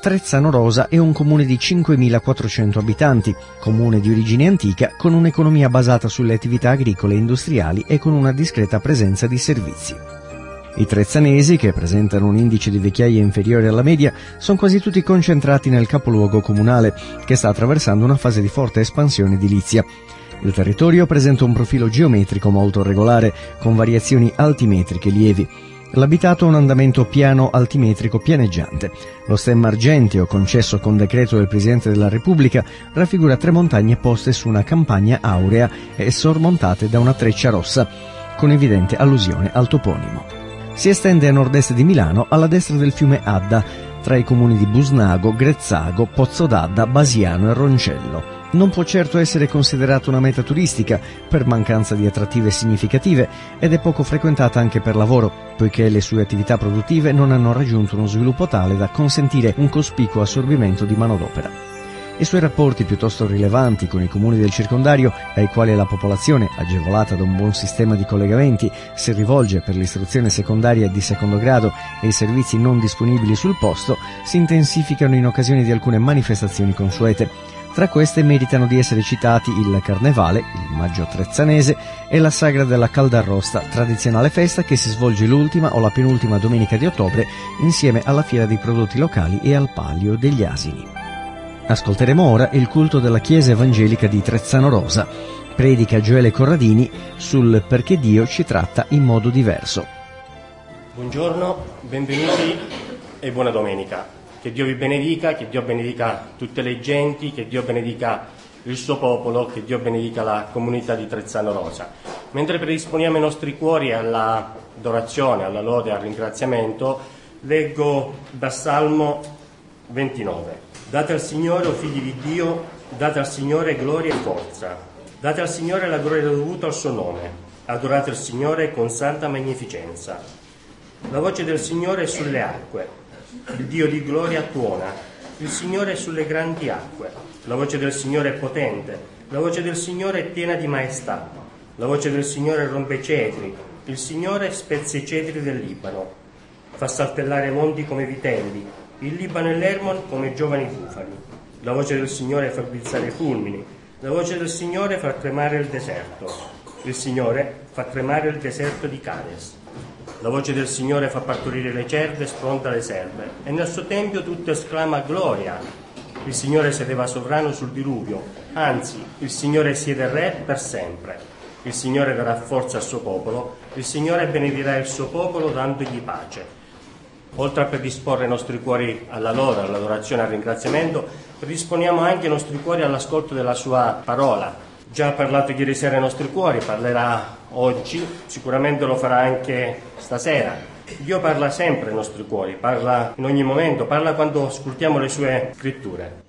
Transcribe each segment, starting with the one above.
Trezzano Rosa è un comune di 5.400 abitanti, comune di origine antica con un'economia basata sulle attività agricole e industriali e con una discreta presenza di servizi. I trezzanesi, che presentano un indice di vecchiaia inferiore alla media, sono quasi tutti concentrati nel capoluogo comunale, che sta attraversando una fase di forte espansione edilizia. Il territorio presenta un profilo geometrico molto regolare, con variazioni altimetriche lievi. L'abitato ha un andamento piano altimetrico pianeggiante. Lo stemma argenteo, concesso con decreto del Presidente della Repubblica, raffigura tre montagne poste su una campagna aurea e sormontate da una treccia rossa, con evidente allusione al toponimo. Si estende a nord-est di Milano, alla destra del fiume Adda, tra i comuni di Busnago, Grezzago, Pozzodadda, Basiano e Roncello non può certo essere considerato una meta turistica per mancanza di attrattive significative ed è poco frequentata anche per lavoro, poiché le sue attività produttive non hanno raggiunto uno sviluppo tale da consentire un cospicuo assorbimento di manodopera. I suoi rapporti piuttosto rilevanti con i comuni del circondario, ai quali la popolazione, agevolata da un buon sistema di collegamenti, si rivolge per l'istruzione secondaria di secondo grado e i servizi non disponibili sul posto, si intensificano in occasione di alcune manifestazioni consuete. Tra queste meritano di essere citati il Carnevale, il Maggio Trezzanese e la Sagra della Caldarrosta, tradizionale festa che si svolge l'ultima o la penultima domenica di ottobre insieme alla Fiera dei prodotti locali e al Palio degli Asini. Ascolteremo ora il culto della Chiesa Evangelica di Trezzano Rosa. Predica Gioele Corradini sul perché Dio ci tratta in modo diverso. Buongiorno, benvenuti e buona domenica. Che Dio vi benedica, che Dio benedica tutte le genti, che Dio benedica il suo popolo, che Dio benedica la comunità di Trezzano Rosa. Mentre predisponiamo i nostri cuori all'adorazione, alla lode, al ringraziamento, leggo da Salmo 29. Date al Signore, o figli di Dio, date al Signore gloria e forza. Date al Signore la gloria dovuta al suo nome. Adorate il Signore con santa magnificenza. La voce del Signore è sulle acque il Dio di gloria tuona, il Signore è sulle grandi acque, la voce del Signore è potente, la voce del Signore è piena di maestà, la voce del Signore rompe cetri, il Signore spezza i cetri del Libano, fa saltellare monti come vitelli, il Libano e l'Ermon come giovani bufali, la voce del Signore fa brizzare i fulmini, la voce del Signore fa tremare il deserto, il Signore fa tremare il deserto di Cades. La voce del Signore fa partorire le cerve, spronta le serve. E nel suo tempio tutto esclama gloria. Il Signore sedeva sovrano sul diluvio, anzi, il Signore siede re per sempre. Il Signore darà forza al suo popolo, il Signore benedirà il suo popolo dandogli pace. Oltre a predisporre i nostri cuori alla lode, all'adorazione, al ringraziamento, predisponiamo anche i nostri cuori all'ascolto della sua parola, già parlato ieri sera ai nostri cuori, parlerà oggi, sicuramente lo farà anche stasera. Dio parla sempre ai nostri cuori, parla in ogni momento, parla quando ascoltiamo le sue scritture.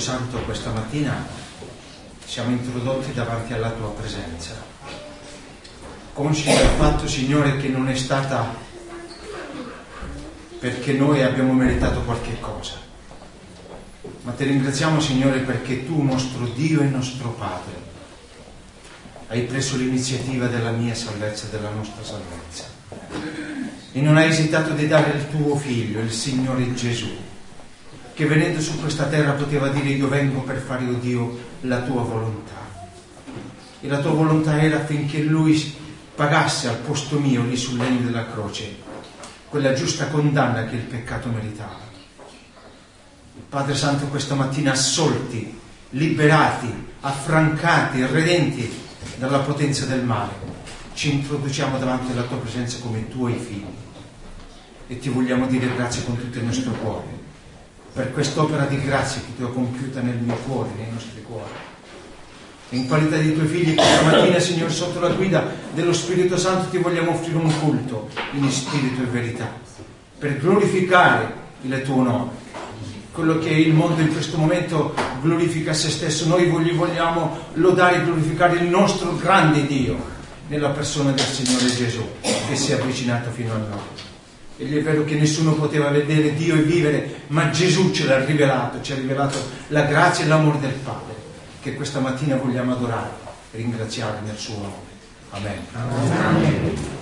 Santo questa mattina, siamo introdotti davanti alla tua presenza. Consci del fatto, Signore, che non è stata perché noi abbiamo meritato qualche cosa, ma ti ringraziamo, Signore, perché tu, nostro Dio e nostro Padre, hai preso l'iniziativa della mia salvezza e della nostra salvezza. E non hai esitato di dare il tuo figlio, il Signore Gesù, che venendo su questa terra poteva dire io vengo per fare, oh Dio, la tua volontà. E la tua volontà era affinché lui pagasse al posto mio lì sul legno della croce quella giusta condanna che il peccato meritava. Padre Santo questa mattina assolti, liberati, affrancati, redenti dalla potenza del male, ci introduciamo davanti alla tua presenza come tuoi figli e ti vogliamo dire grazie con tutto il nostro cuore per quest'opera di grazia che tu hai compiuta nel mio cuore, nei nostri cuori. In qualità di tuoi figli questa mattina, Signore, sotto la guida dello Spirito Santo ti vogliamo offrire un culto in spirito e verità, per glorificare il tuo nome quello che il mondo in questo momento glorifica se stesso, noi vogliamo lodare e glorificare il nostro grande Dio nella persona del Signore Gesù che si è avvicinato fino a noi. Egli è vero che nessuno poteva vedere Dio e vivere, ma Gesù ce l'ha rivelato, ci ha rivelato la grazia e l'amore del Padre, che questa mattina vogliamo adorare e ringraziare nel suo nome. Amen. Amen. Signore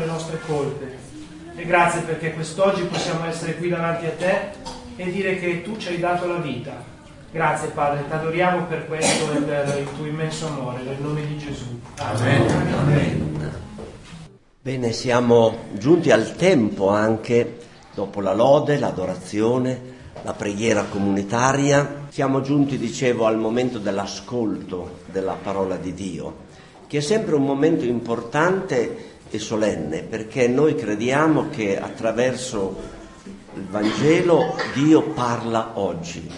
le nostre colpe. E grazie perché quest'oggi possiamo essere qui davanti a te e dire che tu ci hai dato la vita. Grazie Padre, ti adoriamo per questo e per il tuo immenso amore, nel nome di Gesù. Amen. Amen. Bene, siamo giunti al tempo anche, dopo la lode, l'adorazione, la preghiera comunitaria, siamo giunti, dicevo, al momento dell'ascolto della parola di Dio, che è sempre un momento importante e solenne, perché noi crediamo che attraverso il Vangelo Dio parla oggi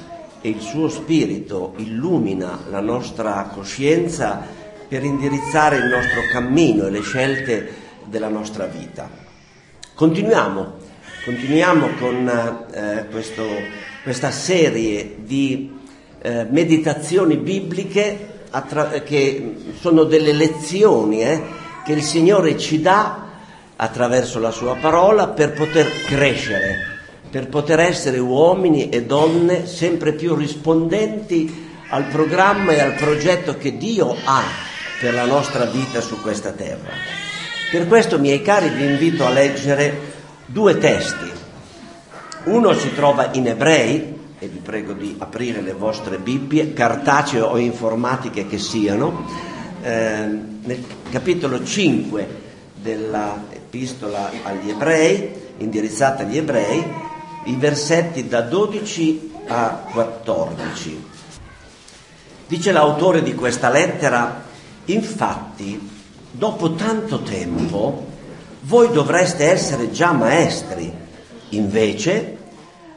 e il suo spirito illumina la nostra coscienza per indirizzare il nostro cammino e le scelte della nostra vita. Continuiamo, continuiamo con eh, questo, questa serie di eh, meditazioni bibliche attra- che sono delle lezioni eh, che il Signore ci dà attraverso la sua parola per poter crescere, per poter essere uomini e donne sempre più rispondenti al programma e al progetto che Dio ha per la nostra vita su questa terra. Per questo, miei cari, vi invito a leggere due testi. Uno si trova in Ebrei, e vi prego di aprire le vostre Bibbie, cartacee o informatiche che siano, eh, nel capitolo 5 dell'epistola agli Ebrei, indirizzata agli Ebrei, i versetti da 12 a 14. Dice l'autore di questa lettera, infatti, dopo tanto tempo voi dovreste essere già maestri, invece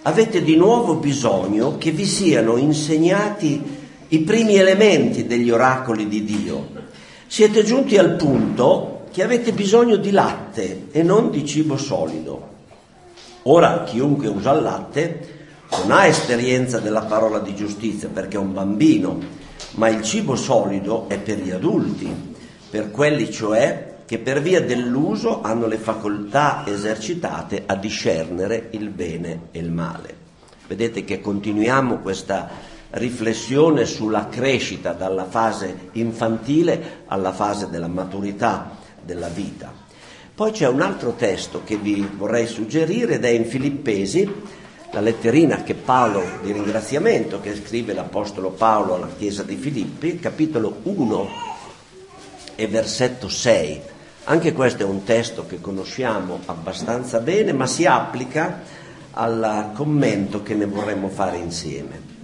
avete di nuovo bisogno che vi siano insegnati i primi elementi degli oracoli di Dio. Siete giunti al punto che avete bisogno di latte e non di cibo solido. Ora chiunque usa il latte non ha esperienza della parola di giustizia perché è un bambino, ma il cibo solido è per gli adulti per quelli cioè che per via dell'uso hanno le facoltà esercitate a discernere il bene e il male. Vedete che continuiamo questa riflessione sulla crescita dalla fase infantile alla fase della maturità della vita. Poi c'è un altro testo che vi vorrei suggerire ed è in Filippesi, la letterina che Paolo di ringraziamento che scrive l'Apostolo Paolo alla Chiesa di Filippi, capitolo 1 e versetto 6. Anche questo è un testo che conosciamo abbastanza bene, ma si applica al commento che ne vorremmo fare insieme.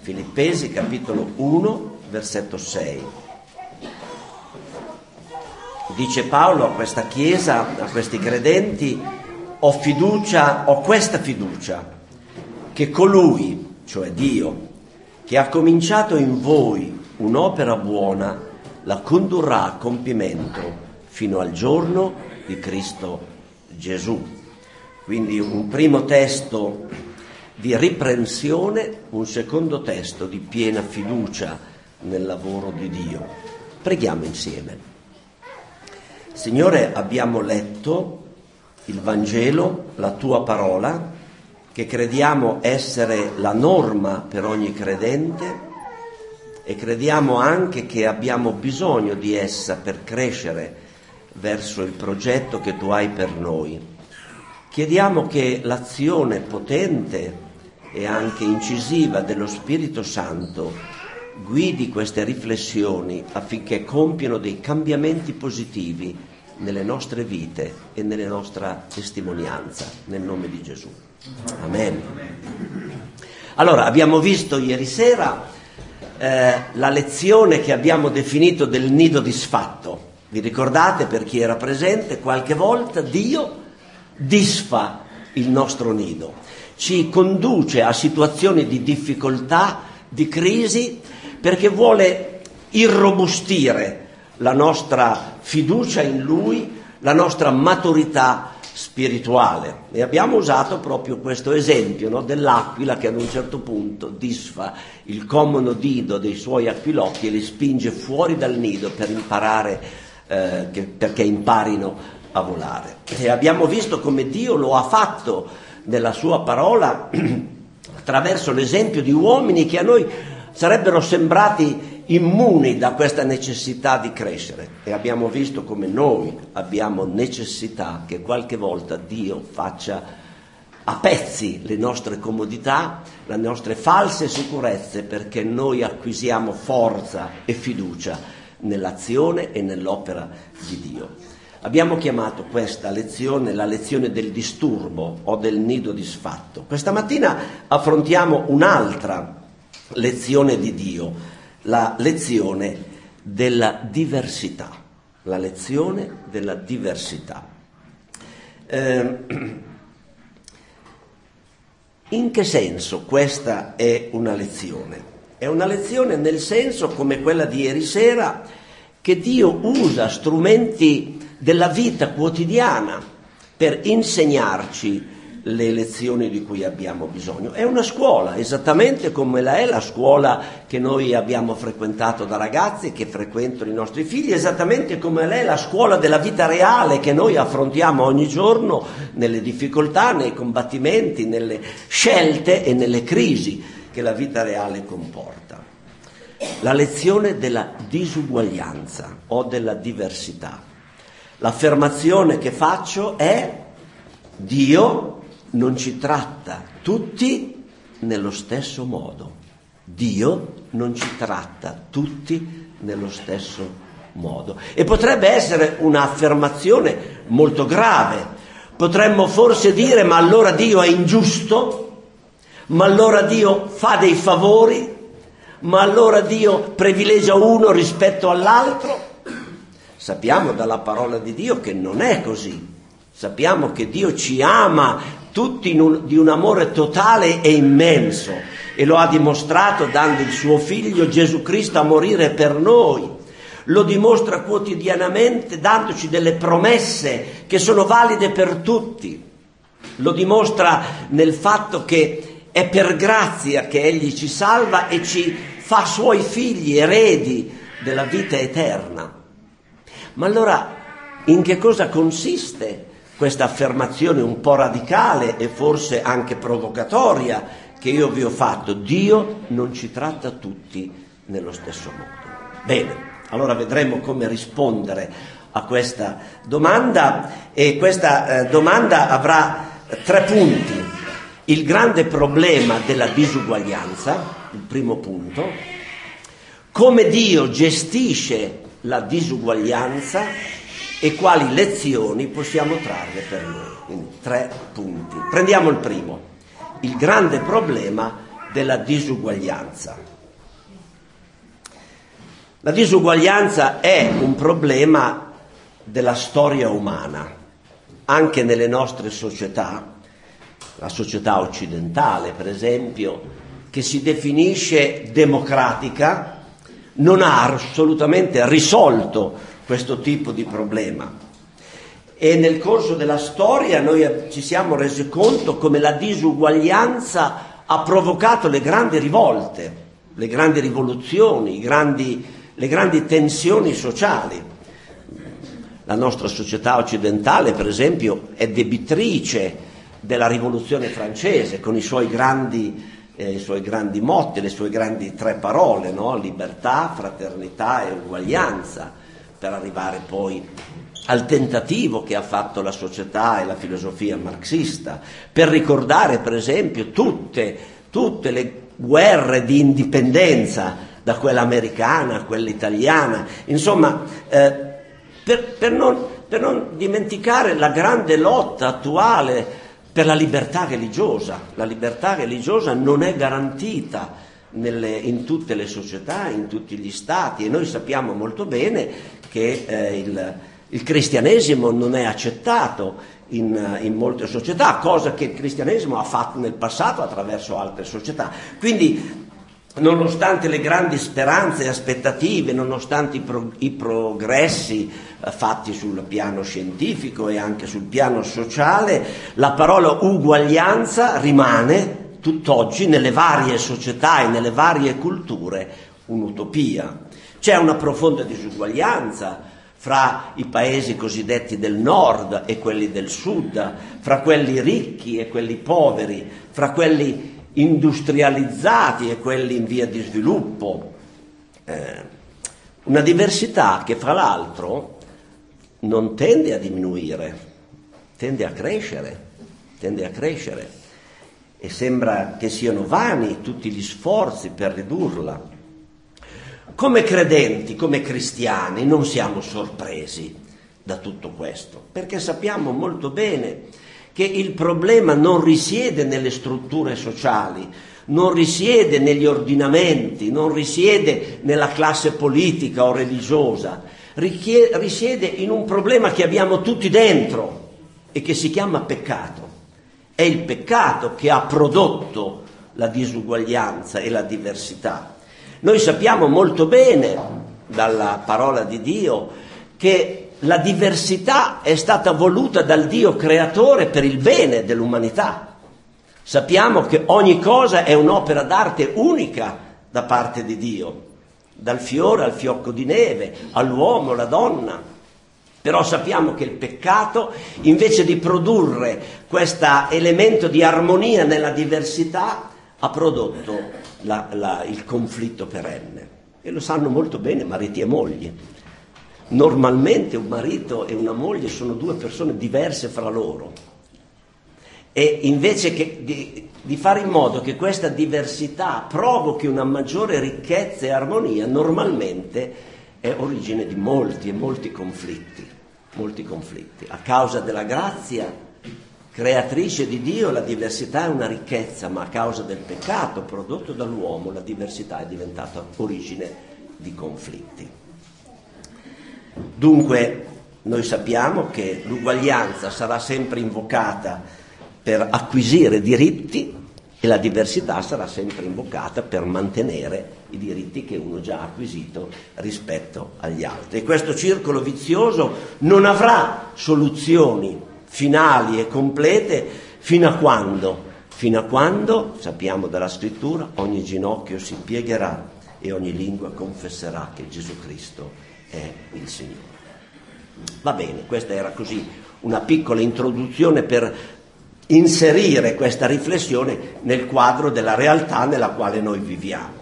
Filippesi capitolo 1, versetto 6. Dice Paolo a questa chiesa, a questi credenti, ho fiducia, ho questa fiducia, che colui, cioè Dio, che ha cominciato in voi un'opera buona, la condurrà a compimento fino al giorno di Cristo Gesù. Quindi un primo testo di riprensione, un secondo testo di piena fiducia nel lavoro di Dio. Preghiamo insieme. Signore, abbiamo letto il Vangelo, la tua parola, che crediamo essere la norma per ogni credente e crediamo anche che abbiamo bisogno di essa per crescere verso il progetto che tu hai per noi. Chiediamo che l'azione potente e anche incisiva dello Spirito Santo guidi queste riflessioni affinché compiano dei cambiamenti positivi nelle nostre vite e nella nostra testimonianza, nel nome di Gesù. Amen. Allora, abbiamo visto ieri sera eh, la lezione che abbiamo definito del nido disfatto. Vi ricordate per chi era presente? Qualche volta Dio disfa il nostro nido, ci conduce a situazioni di difficoltà, di crisi, perché vuole irrobustire la nostra fiducia in Lui, la nostra maturità spirituale. E abbiamo usato proprio questo esempio no, dell'aquila che ad un certo punto disfa il comodo nido dei suoi aquilocchi e li spinge fuori dal nido per imparare, eh, che, perché imparino a volare. E abbiamo visto come Dio lo ha fatto nella sua parola attraverso l'esempio di uomini che a noi sarebbero sembrati immuni da questa necessità di crescere e abbiamo visto come noi abbiamo necessità che qualche volta Dio faccia a pezzi le nostre comodità, le nostre false sicurezze perché noi acquisiamo forza e fiducia nell'azione e nell'opera di Dio. Abbiamo chiamato questa lezione la lezione del disturbo o del nido disfatto. Questa mattina affrontiamo un'altra lezione di Dio, la lezione della diversità. La lezione della diversità. Eh, in che senso questa è una lezione? È una lezione nel senso, come quella di ieri sera, che Dio usa strumenti della vita quotidiana per insegnarci le lezioni di cui abbiamo bisogno. È una scuola, esattamente come la è la scuola che noi abbiamo frequentato da ragazzi, che frequentano i nostri figli, esattamente come è la scuola della vita reale che noi affrontiamo ogni giorno nelle difficoltà, nei combattimenti, nelle scelte e nelle crisi che la vita reale comporta. La lezione della disuguaglianza o della diversità. L'affermazione che faccio è Dio non ci tratta tutti nello stesso modo. Dio non ci tratta tutti nello stesso modo. E potrebbe essere un'affermazione molto grave. Potremmo forse dire ma allora Dio è ingiusto? Ma allora Dio fa dei favori? Ma allora Dio privilegia uno rispetto all'altro? Sappiamo dalla parola di Dio che non è così. Sappiamo che Dio ci ama tutti un, di un amore totale e immenso e lo ha dimostrato dando il suo figlio Gesù Cristo a morire per noi. Lo dimostra quotidianamente dandoci delle promesse che sono valide per tutti. Lo dimostra nel fatto che è per grazia che Egli ci salva e ci fa suoi figli, eredi della vita eterna. Ma allora in che cosa consiste questa affermazione un po' radicale e forse anche provocatoria che io vi ho fatto? Dio non ci tratta tutti nello stesso modo. Bene, allora vedremo come rispondere a questa domanda e questa eh, domanda avrà tre punti. Il grande problema della disuguaglianza, il primo punto, come Dio gestisce la disuguaglianza e quali lezioni possiamo trarre per noi. Quindi tre punti. Prendiamo il primo, il grande problema della disuguaglianza. La disuguaglianza è un problema della storia umana, anche nelle nostre società, la società occidentale per esempio, che si definisce democratica, non ha assolutamente risolto questo tipo di problema. E nel corso della storia noi ci siamo resi conto come la disuguaglianza ha provocato le grandi rivolte, le grandi rivoluzioni, grandi, le grandi tensioni sociali. La nostra società occidentale, per esempio, è debitrice della rivoluzione francese con i suoi grandi eh, i suoi grandi motti, le sue grandi tre parole, no? libertà, fraternità e uguaglianza, per arrivare poi al tentativo che ha fatto la società e la filosofia marxista, per ricordare per esempio tutte, tutte le guerre di indipendenza, da quella americana a quella italiana, insomma, eh, per, per, non, per non dimenticare la grande lotta attuale per la libertà religiosa. La libertà religiosa non è garantita nelle, in tutte le società, in tutti gli stati e noi sappiamo molto bene che eh, il, il, cristianesimo non è accettato in, in, molte società, cosa che il cristianesimo ha fatto nel passato attraverso altre società. Quindi nonostante le grandi speranze e aspettative, nonostante i, pro, i progressi eh, fatti sul piano scientifico e anche sul piano sociale, la parola uguaglianza rimane tutt'oggi nelle varie società e nelle varie culture un'utopia. C'è una profonda disuguaglianza fra i paesi cosiddetti del nord e quelli del sud, fra quelli ricchi e quelli poveri, fra quelli industrializzati e quelli in via di sviluppo. Eh, una diversità che fra l'altro non tende a diminuire, tende a crescere, tende a crescere e sembra che siano vani tutti gli sforzi per ridurla. Come credenti, come cristiani, non siamo sorpresi da tutto questo, perché sappiamo molto bene che il problema non risiede nelle strutture sociali, non risiede negli ordinamenti, non risiede nella classe politica o religiosa, risiede in un problema che abbiamo tutti dentro e che si chiama peccato. È il peccato che ha prodotto la disuguaglianza e la diversità. Noi sappiamo molto bene dalla parola di Dio che la diversità è stata voluta dal Dio creatore per il bene dell'umanità. Sappiamo che ogni cosa è un'opera d'arte unica da parte di Dio, dal fiore al fiocco di neve, all'uomo, alla donna, però sappiamo che il peccato, invece di produrre questo elemento di armonia nella diversità, ha prodotto la, la, il conflitto perenne. E lo sanno molto bene mariti e mogli. Normalmente un marito e una moglie sono due persone diverse fra loro. E invece di, di fare in modo che questa diversità provochi una maggiore ricchezza e armonia, normalmente è origine di molti e molti conflitti, molti conflitti. A causa della grazia creatrice di Dio la diversità è una ricchezza, ma a causa del peccato prodotto dall'uomo la diversità è diventata origine di conflitti. Dunque noi sappiamo che l'uguaglianza sarà sempre invocata per acquisire diritti e la diversità sarà sempre invocata per mantenere i diritti che uno già ha acquisito rispetto agli altri. E questo circolo vizioso non avrà soluzioni finali e complete fino a quando? Fino a quando, sappiamo dalla scrittura, ogni ginocchio si piegherà e ogni lingua confesserà che Gesù Cristo è il Signore. Va bene, questa era così una piccola introduzione per inserire questa riflessione nel quadro della realtà nella quale noi viviamo.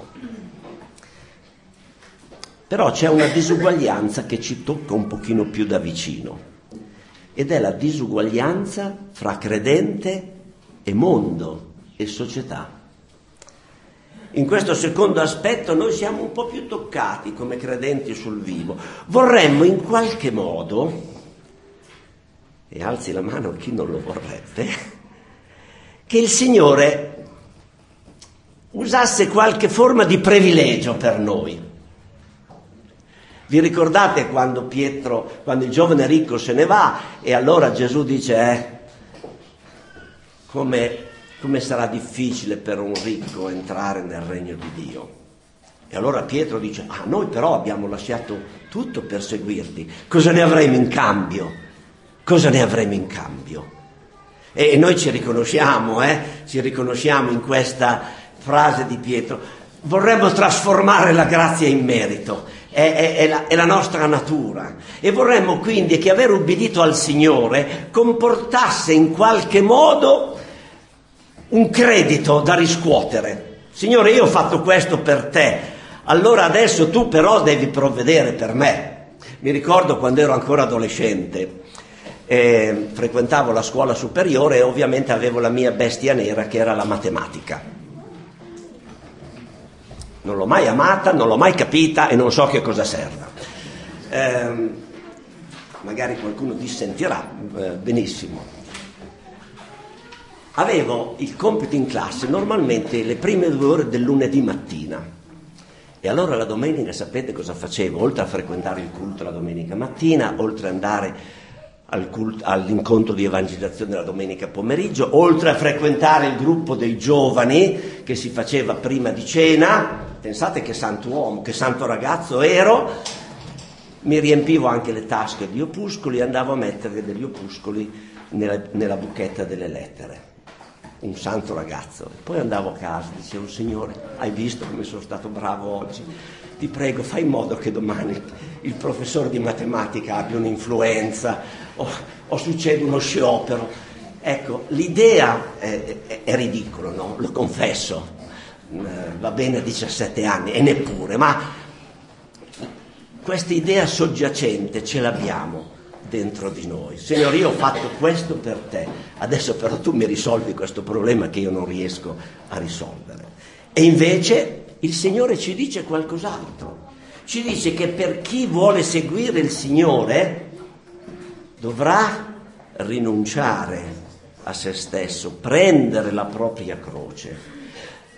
Però c'è una disuguaglianza che ci tocca un pochino più da vicino ed è la disuguaglianza fra credente e mondo e società. In questo secondo aspetto noi siamo un po' più toccati come credenti sul vivo. Vorremmo in qualche modo, e alzi la mano chi non lo vorrebbe, che il Signore usasse qualche forma di privilegio per noi. Vi ricordate quando Pietro, quando il giovane ricco se ne va e allora Gesù dice, eh, come, come sarà difficile per un ricco entrare nel regno di Dio? E allora Pietro dice, ah noi però abbiamo lasciato tutto per seguirti, cosa ne avremo in cambio? Cosa ne avremo in cambio? E noi ci riconosciamo, eh? ci riconosciamo in questa frase di Pietro. Vorremmo trasformare la grazia in merito, è, è, è, la, è la nostra natura. E vorremmo quindi che aver ubbidito al Signore comportasse in qualche modo un credito da riscuotere. Signore, io ho fatto questo per te, allora adesso tu però devi provvedere per me. Mi ricordo quando ero ancora adolescente, eh, frequentavo la scuola superiore e ovviamente avevo la mia bestia nera che era la matematica. Non l'ho mai amata, non l'ho mai capita e non so che cosa serva. Eh, magari qualcuno dissentirà, eh, benissimo. Avevo il compito in classe normalmente le prime due ore del lunedì mattina. E allora la domenica sapete cosa facevo? Oltre a frequentare il culto la domenica mattina, oltre ad andare al cult- all'incontro di evangelizzazione la domenica pomeriggio, oltre a frequentare il gruppo dei giovani che si faceva prima di cena, pensate che santo uomo, che santo ragazzo ero, mi riempivo anche le tasche di opuscoli e andavo a mettere degli opuscoli nella, nella buchetta delle lettere. Un santo ragazzo. Poi andavo a casa, dicevo, Signore, hai visto come sono stato bravo oggi? ti prego fai in modo che domani il professore di matematica abbia un'influenza o, o succeda uno sciopero. Ecco, l'idea è, è, è ridicolo, no? Lo confesso, eh, va bene a 17 anni e neppure, ma questa idea soggiacente ce l'abbiamo dentro di noi. Signore, io ho fatto questo per te, adesso però tu mi risolvi questo problema che io non riesco a risolvere. E invece il Signore ci dice qualcos'altro. Ci dice che per chi vuole seguire il Signore dovrà rinunciare a se stesso, prendere la propria croce.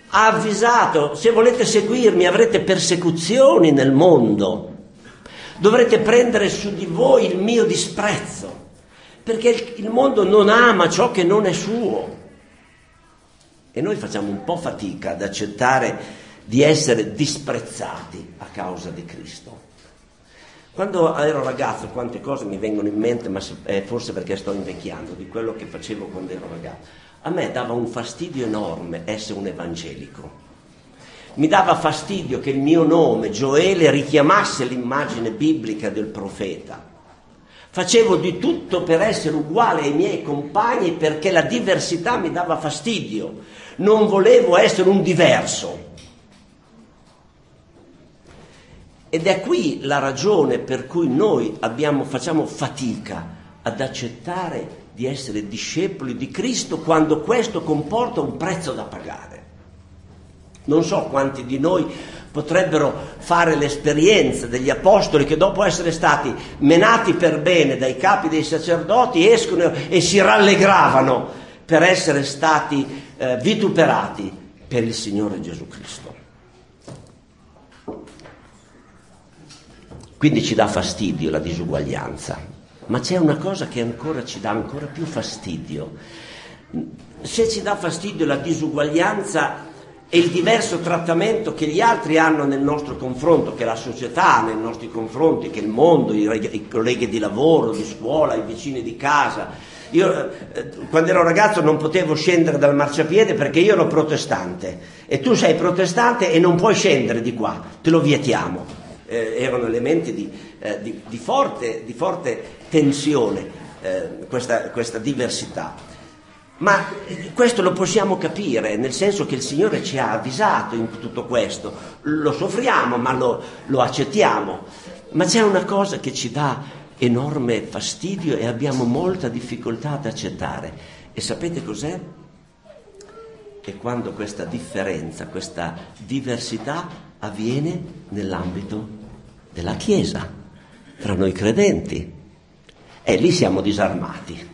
Ha avvisato, se volete seguirmi avrete persecuzioni nel mondo, dovrete prendere su di voi il mio disprezzo, perché il mondo non ama ciò che non è suo. E noi facciamo un po' fatica ad accettare di essere disprezzati a causa di Cristo. Quando ero ragazzo, quante cose mi vengono in mente, ma forse perché sto invecchiando, di quello che facevo quando ero ragazzo. A me dava un fastidio enorme essere un evangelico mi dava fastidio che il mio nome, Gioele, richiamasse l'immagine biblica del profeta. Facevo di tutto per essere uguale ai miei compagni perché la diversità mi dava fastidio. Non volevo essere un diverso. Ed è qui la ragione per cui noi abbiamo, facciamo fatica ad accettare di essere discepoli di Cristo quando questo comporta un prezzo da pagare. Non so quanti di noi potrebbero fare l'esperienza degli apostoli che dopo essere stati menati per bene dai capi dei sacerdoti escono e si rallegravano per essere stati eh, vituperati per il Signore Gesù Cristo. Quindi ci dà fastidio la disuguaglianza, ma c'è una cosa che ancora ci dà ancora più fastidio. Se ci dà fastidio la disuguaglianza e il diverso trattamento che gli altri hanno nel nostro confronto, che la società ha nei nostri confronti, che il mondo, i, colleghi di lavoro, di scuola, i vicini di casa. Io eh, quando ero ragazzo non potevo scendere dal marciapiede perché io ero protestante e tu sei protestante e non puoi scendere di qua, te lo vietiamo. Eh, erano elementi di, eh, di, di, forte, di forte, tensione eh, questa, questa diversità. Ma questo lo possiamo capire, nel senso che il Signore ci ha avvisato in tutto questo. Lo soffriamo, ma lo, lo accettiamo. Ma c'è una cosa che ci dà enorme fastidio e abbiamo molta difficoltà ad accettare. E sapete cos'è? È quando questa differenza, questa diversità avviene nell'ambito della Chiesa, tra noi credenti. E lì siamo disarmati.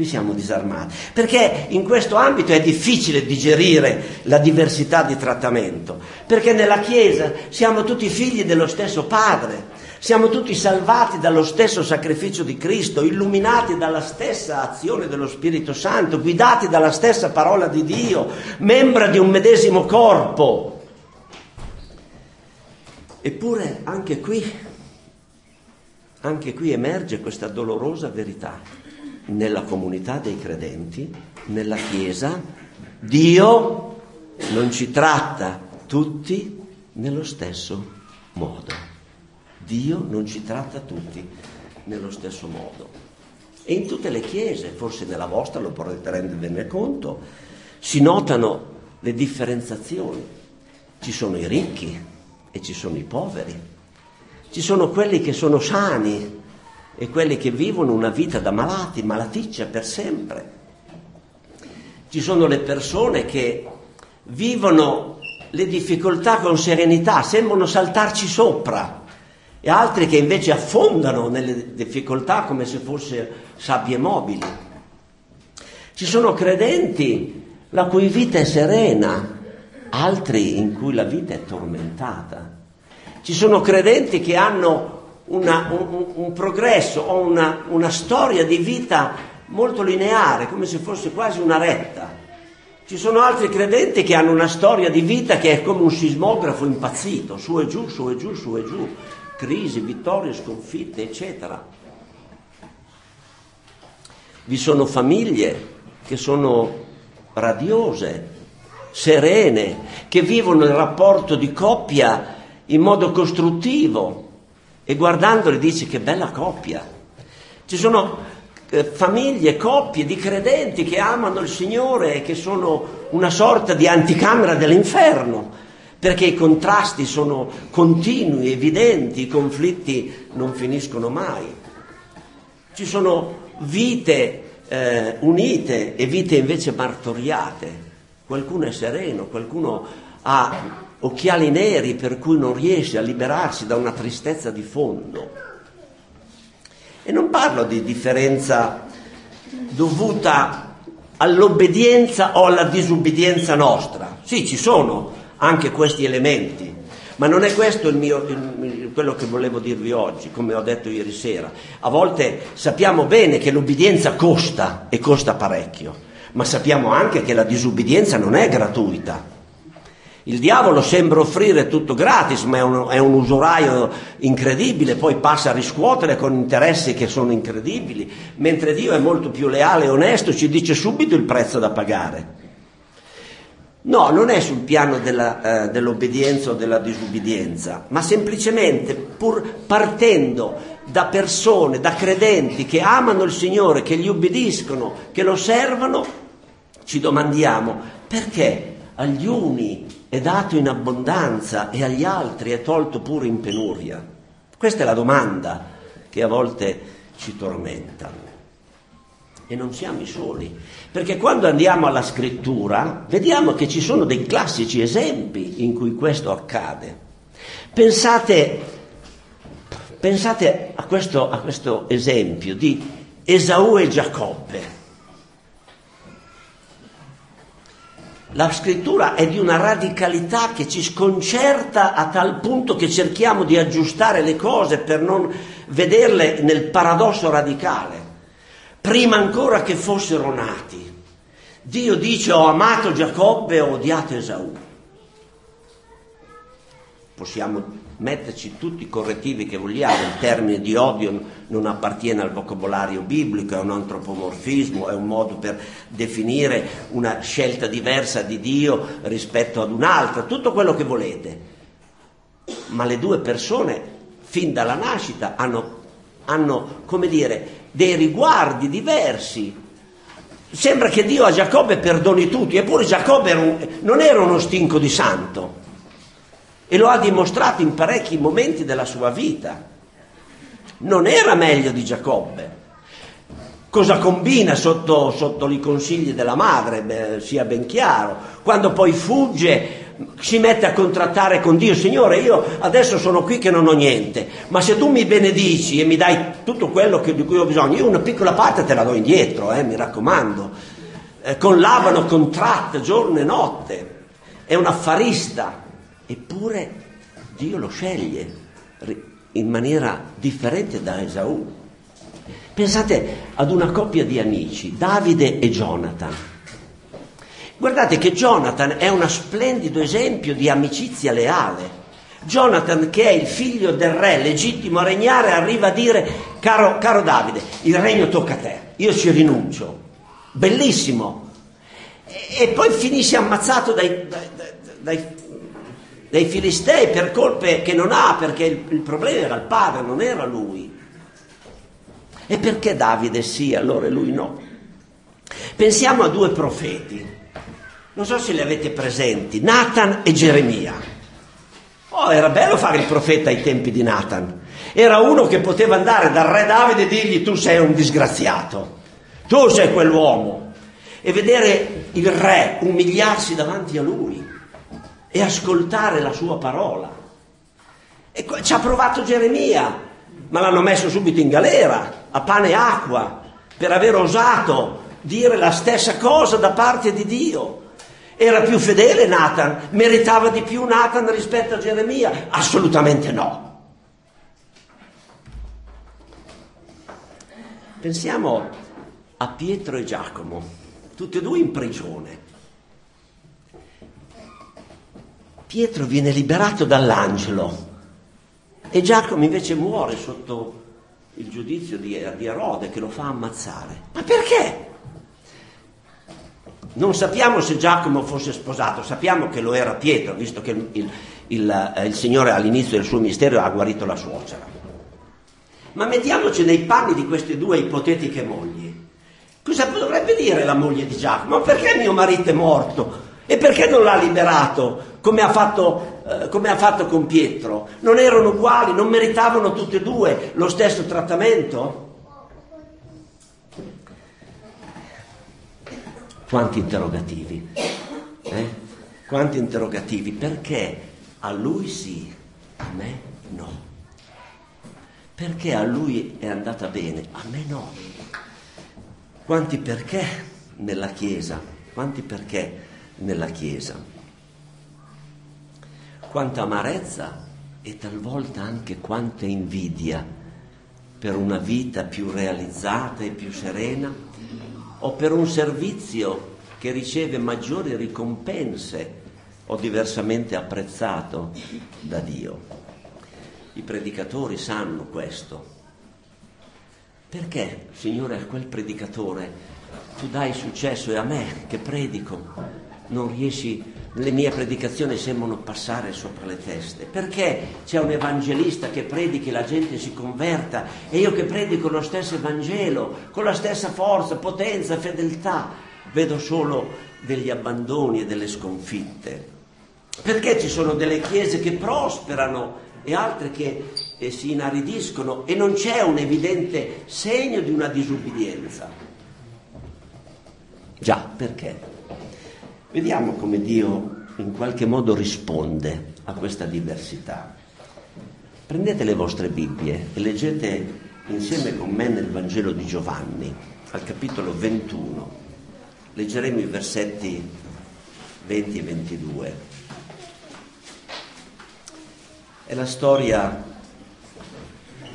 Qui siamo disarmati, perché in questo ambito è difficile digerire la diversità di trattamento, perché nella Chiesa siamo tutti figli dello stesso Padre, siamo tutti salvati dallo stesso sacrificio di Cristo, illuminati dalla stessa azione dello Spirito Santo, guidati dalla stessa parola di Dio, membra di un medesimo corpo. Eppure anche qui, anche qui emerge questa dolorosa verità nella comunità dei credenti, nella Chiesa, Dio non ci tratta tutti nello stesso modo. Dio non ci tratta tutti nello stesso modo. E in tutte le chiese, forse nella vostra lo potete rendervene conto, si notano le differenziazioni. Ci sono i ricchi e ci sono i poveri. Ci sono quelli che sono sani e quelli che vivono una vita da malati, malaticcia per sempre. Ci sono le persone che vivono le difficoltà con serenità, sembrano saltarci sopra, e altri che invece affondano nelle difficoltà come se fossero sabbie mobili. Ci sono credenti la cui vita è serena, altri in cui la vita è tormentata. Ci sono credenti che hanno una, un, un, progresso o una, una storia di vita molto lineare, come se fosse quasi una retta. Ci sono altri credenti che hanno una storia di vita che è come un sismografo impazzito, su e giù, su e giù, su e giù, crisi, vittorie, sconfitte, eccetera. Vi sono famiglie che sono radiose, serene, che vivono il rapporto di coppia in modo costruttivo e guardandoli dici che bella coppia. Ci sono eh, famiglie, coppie di credenti che amano il Signore e che sono una sorta di anticamera dell'inferno, perché i contrasti sono continui, evidenti, i conflitti non finiscono mai. Ci sono vite eh, unite e vite invece martoriate. Qualcuno è sereno, qualcuno ha occhiali neri per cui non riesce a liberarsi da una tristezza di fondo. E non parlo di differenza dovuta all'obbedienza o alla disubbidienza nostra. Sì, ci sono anche questi elementi, ma non è questo mio, il, quello che volevo dirvi oggi, come ho detto ieri sera. A volte sappiamo bene che l'obbedienza costa e costa parecchio, ma sappiamo anche che la disubbidienza non è gratuita. Il diavolo sembra offrire tutto gratis, ma è un, è un, usuraio incredibile, poi passa a riscuotere con interessi che sono incredibili, mentre Dio è molto più leale e onesto, ci dice subito il prezzo da pagare. No, non è sul piano della, eh, dell'obbedienza o della disubbidienza, ma semplicemente pur partendo da persone, da credenti che amano il Signore, che gli ubbidiscono, che lo servono, ci domandiamo perché agli uni è dato in abbondanza e agli altri è tolto pure in penuria? Questa è la domanda che a volte ci tormenta. E non siamo i soli, perché quando andiamo alla scrittura vediamo che ci sono dei classici esempi in cui questo accade. Pensate, pensate a, questo, a questo esempio di Esau e Giacobbe. La scrittura è di una radicalità che ci sconcerta a tal punto che cerchiamo di aggiustare le cose per non vederle nel paradosso radicale. Prima ancora che fossero nati, Dio dice ho amato Giacobbe e ho odiato Esaù. Possiamo metterci tutti i correttivi che vogliamo, il termine di odio non appartiene al vocabolario biblico, è un antropomorfismo, è un modo per definire una scelta diversa di Dio rispetto ad un'altra, tutto quello che volete. Ma le due persone, fin dalla nascita, hanno, hanno come dire, dei riguardi diversi. Sembra che Dio a Giacobbe perdoni tutti, eppure Giacobbe non era uno stinco di santo e lo ha dimostrato in parecchi momenti della sua vita. Non era meglio di Giacobbe. Cosa combina sotto, sotto i consigli della madre, beh, sia ben chiaro. Quando poi fugge, si mette a contrattare con Dio, Signore, io adesso sono qui che non ho niente, ma se tu mi benedici e mi dai tutto quello che, di cui ho bisogno, io una piccola parte te la do indietro, eh, mi raccomando. Eh, con Labano contratta giorno e notte, è un affarista, Eppure Dio lo sceglie in maniera differente da Esaù. Pensate ad una coppia di amici, Davide e Jonathan. Guardate che Jonathan è uno splendido esempio di amicizia leale. Jonathan, che è il figlio del re legittimo a regnare, arriva a dire, caro, caro Davide, il regno tocca a te, io ci rinuncio. Bellissimo. E, e poi finisce ammazzato dai, dai, dai dei Filistei per colpe che non ha, perché il, il problema era il padre, non era lui. E perché Davide sì, allora lui no? Pensiamo a due profeti, non so se li avete presenti, Nathan e Geremia. Oh, era bello fare il profeta ai tempi di Nathan. Era uno che poteva andare dal re Davide e dirgli tu sei un disgraziato, tu sei quell'uomo. E vedere il re umiliarsi davanti a lui e ascoltare la sua parola. E ci ha provato Geremia, ma l'hanno messo subito in galera, a pane e acqua, per aver osato dire la stessa cosa da parte di Dio. Era più fedele Nathan? Meritava di più Nathan rispetto a Geremia? Assolutamente no. Pensiamo a Pietro e Giacomo, tutti e due in prigione. Pietro viene liberato dall'angelo e Giacomo invece muore sotto il giudizio di, di Erode che lo fa ammazzare. Ma perché? Non sappiamo se Giacomo fosse sposato, sappiamo che lo era Pietro, visto che il, il, eh, il Signore all'inizio del suo mistero ha guarito la suocera. Ma mettiamoci nei panni di queste due ipotetiche mogli. Cosa dovrebbe dire la moglie di Giacomo? Perché mio marito è morto? E perché non l'ha liberato come ha, fatto, eh, come ha fatto con Pietro? Non erano uguali, non meritavano tutte e due lo stesso trattamento? Quanti interrogativi? Eh? Quanti interrogativi? Perché a lui sì, a me no? Perché a lui è andata bene, a me no? Quanti perché nella Chiesa? Quanti perché nella Chiesa? Quanta amarezza e talvolta anche quanta invidia per una vita più realizzata e più serena o per un servizio che riceve maggiori ricompense o diversamente apprezzato da Dio. I predicatori sanno questo. Perché, Signore, a quel predicatore tu dai successo e a me che predico non riesci, le mie predicazioni sembrano passare sopra le teste? Perché c'è un evangelista che predichi e la gente si converta e io che predico lo stesso Evangelo, con la stessa forza, potenza, fedeltà, vedo solo degli abbandoni e delle sconfitte? Perché ci sono delle chiese che prosperano e altre che eh, si inaridiscono e non c'è un evidente segno di una disubbidienza? Già, perché? Vediamo come Dio in qualche modo risponde a questa diversità. Prendete le vostre Bibbie e leggete insieme con me nel Vangelo di Giovanni, al capitolo 21. Leggeremo i versetti 20 e 22. È la storia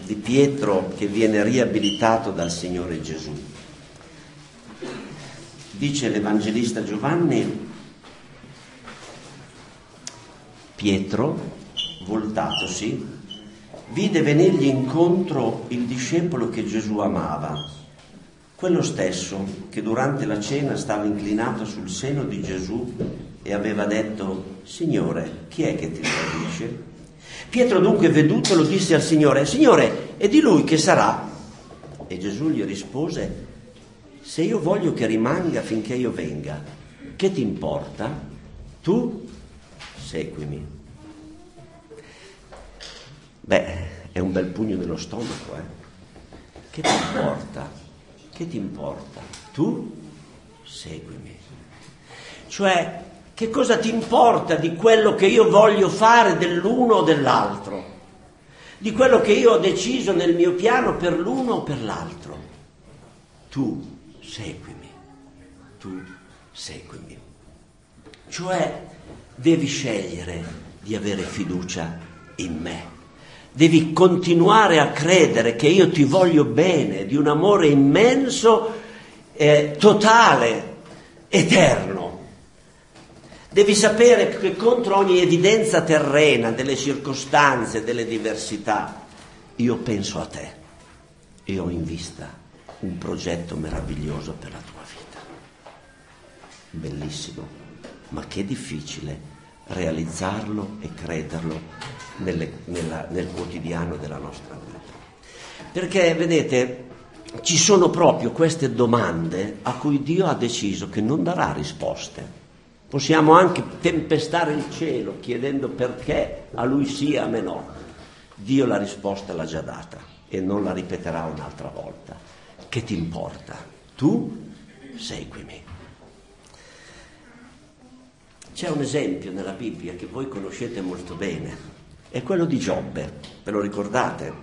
di Pietro che viene riabilitato dal Signore Gesù. Dice l'Evangelista Giovanni, Pietro, voltatosi, vide venirgli incontro il discepolo che Gesù amava, quello stesso che durante la cena stava inclinato sul seno di Gesù e aveva detto, Signore, chi è che ti tradisce? Pietro dunque vedutolo disse al Signore, Signore, e di lui che sarà? E Gesù gli rispose, se io voglio che rimanga finché io venga, che ti importa? Tu seguimi. Beh, è un bel pugno nello stomaco, eh? Che ti importa? Che ti importa? Tu seguimi. Cioè, che cosa ti importa di quello che io voglio fare dell'uno o dell'altro? Di quello che io ho deciso nel mio piano per l'uno o per l'altro? Tu seguimi, tu seguimi. Cioè, devi scegliere di avere fiducia in me. Devi continuare a credere che io ti voglio bene, di un amore immenso, eh, totale, eterno. Devi sapere che contro ogni evidenza terrena delle circostanze, delle diversità, io penso a te e ho in vista un progetto meraviglioso per la tua vita. Bellissimo ma che difficile realizzarlo e crederlo nelle, nella, nel quotidiano della nostra vita. Perché, vedete, ci sono proprio queste domande a cui Dio ha deciso che non darà risposte. Possiamo anche tempestare il cielo chiedendo perché a lui sì, a me no. Dio la risposta l'ha già data e non la ripeterà un'altra volta. Che ti importa? Tu seguimi. C'è un esempio nella Bibbia che voi conoscete molto bene, è quello di Giobbe, ve lo ricordate?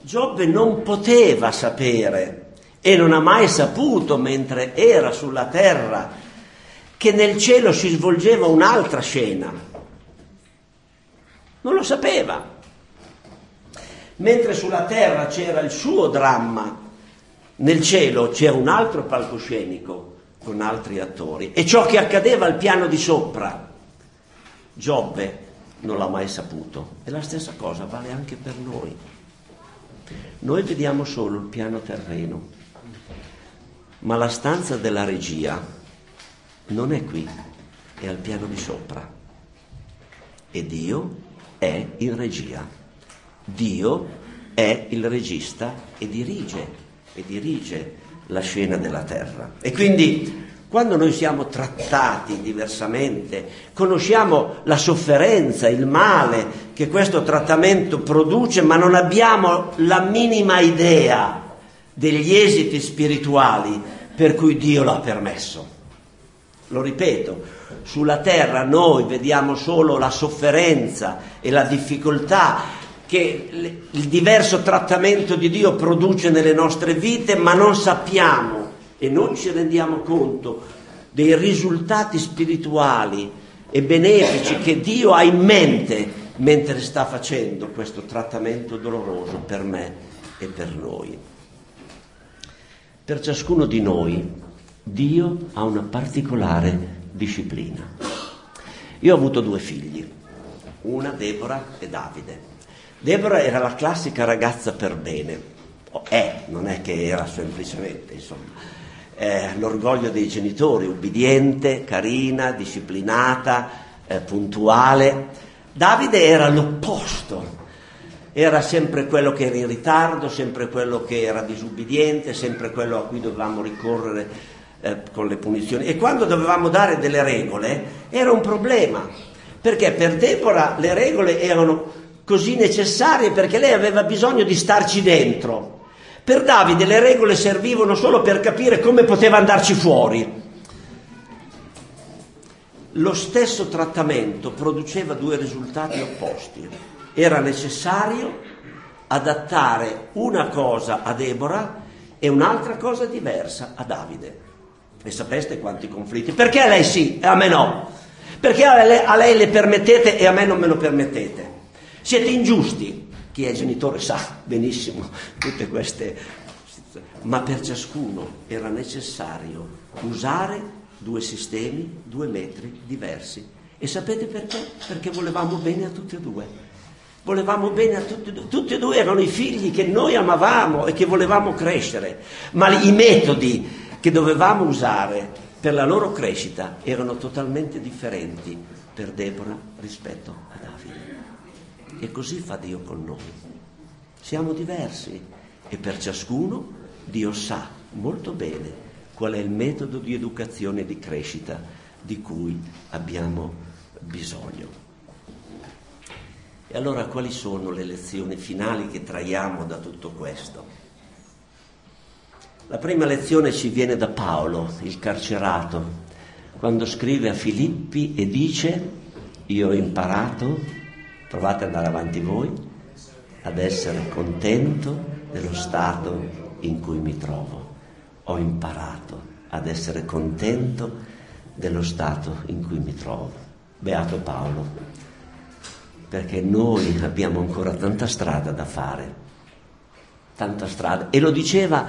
Giobbe non poteva sapere e non ha mai saputo mentre era sulla terra che nel cielo si svolgeva un'altra scena. Non lo sapeva. Mentre sulla terra c'era il suo dramma, nel cielo c'era un altro palcoscenico con altri attori. E ciò che accadeva al piano di sopra, Giobbe non l'ha mai saputo. E la stessa cosa vale anche per noi. Noi vediamo solo il piano terreno, ma la stanza della regia non è qui, è al piano di sopra. e Dio è in regia. Dio è il regista e dirige, e dirige la scena della terra. E quindi quando noi siamo trattati diversamente, conosciamo la sofferenza, il male che questo trattamento produce, ma non abbiamo la minima idea degli esiti spirituali per cui Dio l'ha permesso. Lo ripeto, sulla terra noi vediamo solo la sofferenza e la difficoltà che il diverso trattamento di Dio produce nelle nostre vite, ma non sappiamo e non ci rendiamo conto dei risultati spirituali e benefici che Dio ha in mente mentre sta facendo questo trattamento doloroso per me e per noi. Per ciascuno di noi Dio ha una particolare disciplina. Io ho avuto due figli, una Deborah e Davide. Deborah era la classica ragazza per bene, è, non è che era semplicemente, insomma eh, l'orgoglio dei genitori, ubbidiente, carina, disciplinata, eh, puntuale. Davide era l'opposto, era sempre quello che era in ritardo, sempre quello che era disubbidiente, sempre quello a cui dovevamo ricorrere eh, con le punizioni. E quando dovevamo dare delle regole era un problema, perché per Deborah le regole erano così necessarie perché lei aveva bisogno di starci dentro per Davide le regole servivano solo per capire come poteva andarci fuori. Lo stesso trattamento produceva due risultati opposti. Era necessario adattare una cosa a Deborah e un'altra cosa diversa a Davide. E sapeste quanti conflitti? Perché a lei sì e a me no? Perché a lei, a lei le permettete e a me non me lo permettete? Siete ingiusti, chi è genitore sa benissimo tutte queste ma per ciascuno era necessario usare due sistemi, due metri diversi. E sapete perché? Perché volevamo bene a tutti e due. Volevamo bene a tutti e due. Tutti e due erano i figli che noi amavamo e che volevamo crescere, ma i metodi che dovevamo usare per la loro crescita erano totalmente differenti per Deborah rispetto a. E così fa Dio con noi. Siamo diversi e per ciascuno Dio sa molto bene qual è il metodo di educazione e di crescita di cui abbiamo bisogno. E allora quali sono le lezioni finali che traiamo da tutto questo? La prima lezione ci viene da Paolo, il carcerato, quando scrive a Filippi e dice, io ho imparato, provate ad andare avanti voi, ad essere contento dello stato in cui mi trovo. Ho imparato ad essere contento dello stato in cui mi trovo. Beato Paolo, perché noi abbiamo ancora tanta strada da fare, tanta strada. E lo diceva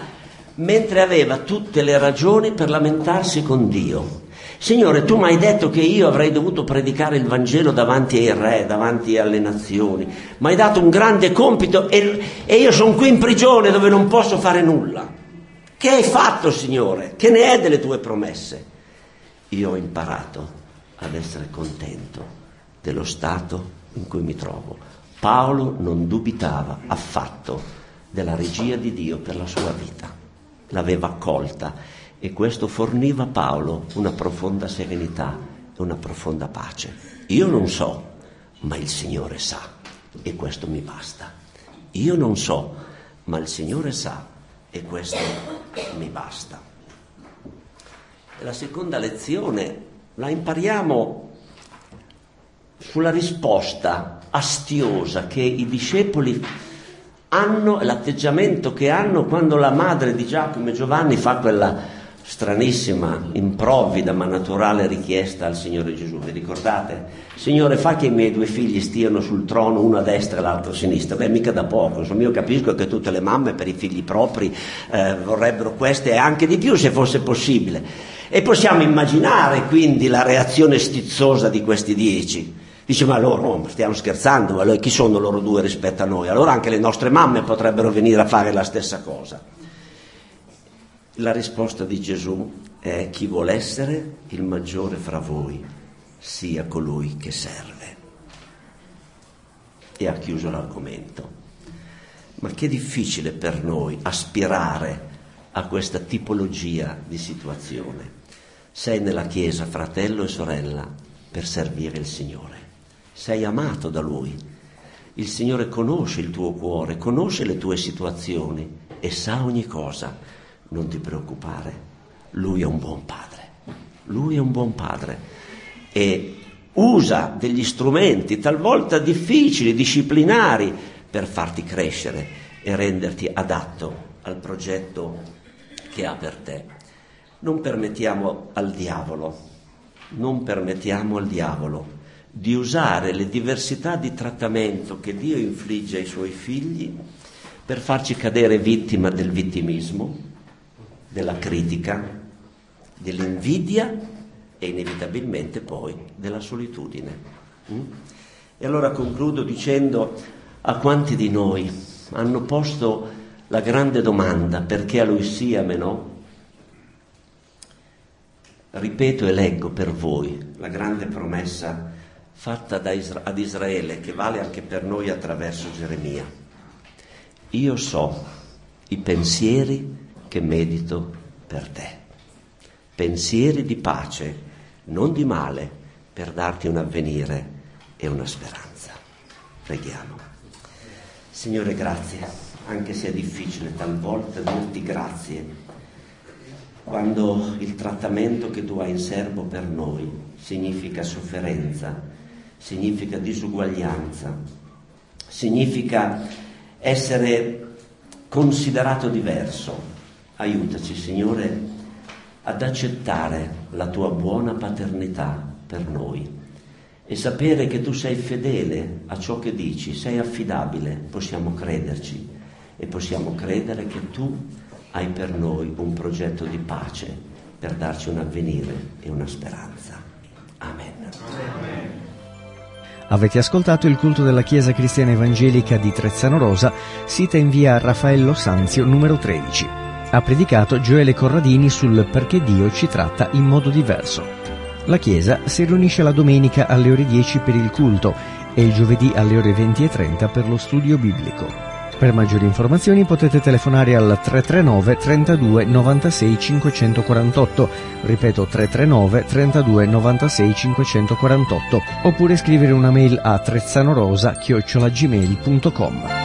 mentre aveva tutte le ragioni per lamentarsi con Dio. Signore, tu mi hai detto che io avrei dovuto predicare il Vangelo davanti ai re, davanti alle nazioni. Mi hai dato un grande compito e, e io sono qui in prigione dove non posso fare nulla. Che hai fatto, Signore? Che ne è delle tue promesse? Io ho imparato ad essere contento dello stato in cui mi trovo. Paolo non dubitava affatto della regia di Dio per la sua vita. L'aveva accolta e questo forniva a Paolo una profonda serenità e una profonda pace. Io non so, ma il Signore sa e questo mi basta. Io non so, ma il Signore sa e questo mi basta. La seconda lezione la impariamo sulla risposta astiosa che i discepoli hanno, l'atteggiamento che hanno quando la madre di Giacomo e Giovanni fa quella stranissima, improvvida ma naturale richiesta al Signore Gesù. Vi ricordate? Signore, fa che i miei due figli stiano sul trono, uno a destra e l'altro a sinistra. Beh, mica da poco. Insomma, io capisco che tutte le mamme per i figli propri eh, vorrebbero queste e anche di più se fosse possibile. E possiamo immaginare quindi la reazione stizzosa di questi dieci. Dice, ma loro, stiamo scherzando, ma chi sono loro due rispetto a noi? Allora anche le nostre mamme potrebbero venire a fare la stessa cosa. La risposta di Gesù è chi vuole essere il maggiore fra voi sia colui che serve. e ha chiuso l'argomento. Ma che difficile per noi aspirare a questa tipologia di situazione. Sei nella Chiesa, fratello e sorella, per servire il Signore. Sei amato da Lui. Il Signore conosce il tuo cuore, conosce le tue situazioni e sa ogni cosa. Non ti preoccupare, Lui è un buon Padre. Lui è un buon Padre e usa degli strumenti talvolta difficili, disciplinari, per farti crescere e renderti adatto al progetto che ha per te. Non permettiamo al diavolo, non permettiamo al diavolo di usare le diversità di trattamento che Dio infligge ai suoi figli per farci cadere vittima del vittimismo, della critica, dell'invidia e inevitabilmente poi della solitudine. Mm? E allora concludo dicendo a quanti di noi hanno posto la grande domanda perché a lui sì, a me no? Ripeto e leggo per voi la grande promessa fatta Isra- ad Israele che vale anche per noi attraverso Geremia. Io so i pensieri che medito per te, pensieri di pace, non di male, per darti un avvenire e una speranza. Preghiamo. Signore, grazie anche se è difficile talvolta dirti grazie, quando il trattamento che tu hai in serbo per noi significa sofferenza, significa disuguaglianza, significa essere considerato diverso. Aiutaci, Signore, ad accettare la tua buona paternità per noi e sapere che tu sei fedele a ciò che dici, sei affidabile, possiamo crederci e possiamo credere che tu hai per noi un progetto di pace per darci un avvenire e una speranza. Amen. Avete ascoltato il culto della Chiesa Cristiana Evangelica di Trezzano Rosa, sita in via Raffaello Sanzio numero 13. Ha predicato Gioele Corradini sul perché Dio ci tratta in modo diverso. La Chiesa si riunisce la domenica alle ore 10 per il culto e il giovedì alle ore 20.30 per lo studio biblico. Per maggiori informazioni potete telefonare al 339 32 96 548, ripeto 339 32 96 548, oppure scrivere una mail a trezzanorosa-gmail.com.